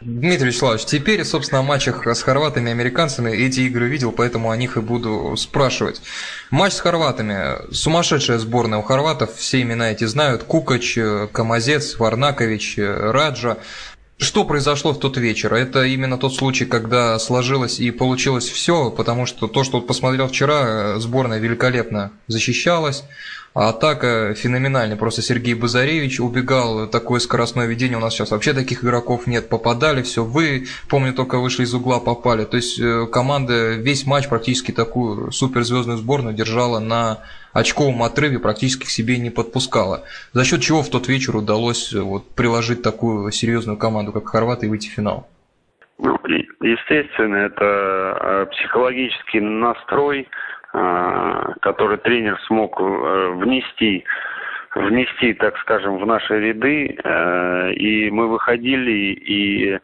Дмитрий Вячеславович, теперь, собственно, о матчах с хорватами и американцами эти игры видел, поэтому о них и буду спрашивать. Матч с хорватами. Сумасшедшая сборная у хорватов, все имена эти знают. Кукач, Камазец, Варнакович, Раджа. Что произошло в тот вечер? Это именно тот случай, когда сложилось и получилось все, потому что то, что посмотрел вчера, сборная великолепно защищалась, атака феноменальная. Просто Сергей Базаревич убегал, такое скоростное ведение. У нас сейчас вообще таких игроков нет. Попадали, все. Вы, помню, только вышли из угла, попали. То есть э, команда весь матч практически такую суперзвездную сборную держала на очковом отрыве практически к себе не подпускала. За счет чего в тот вечер удалось э, вот, приложить такую серьезную команду, как Хорваты, и выйти в финал? Ну, естественно, это э, психологический настрой, э, который тренер смог внести внести, так скажем, в наши ряды, и мы выходили и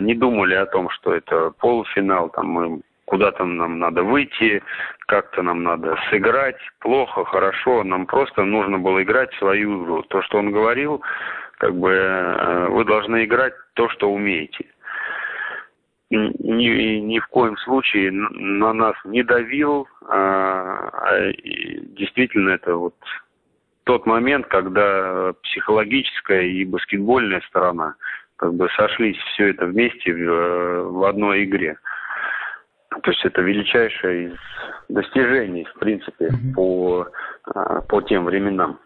не думали о том, что это полуфинал, там мы куда-то нам надо выйти, как-то нам надо сыграть, плохо, хорошо, нам просто нужно было играть свою игру. То, что он говорил, как бы э, вы должны играть то, что умеете. Ни, ни в коем случае на нас не давил, а, а действительно это вот тот момент, когда психологическая и баскетбольная сторона как бы сошлись все это вместе в, в одной игре. То есть это величайшее из достижений, в принципе, mm-hmm. по, а, по тем временам.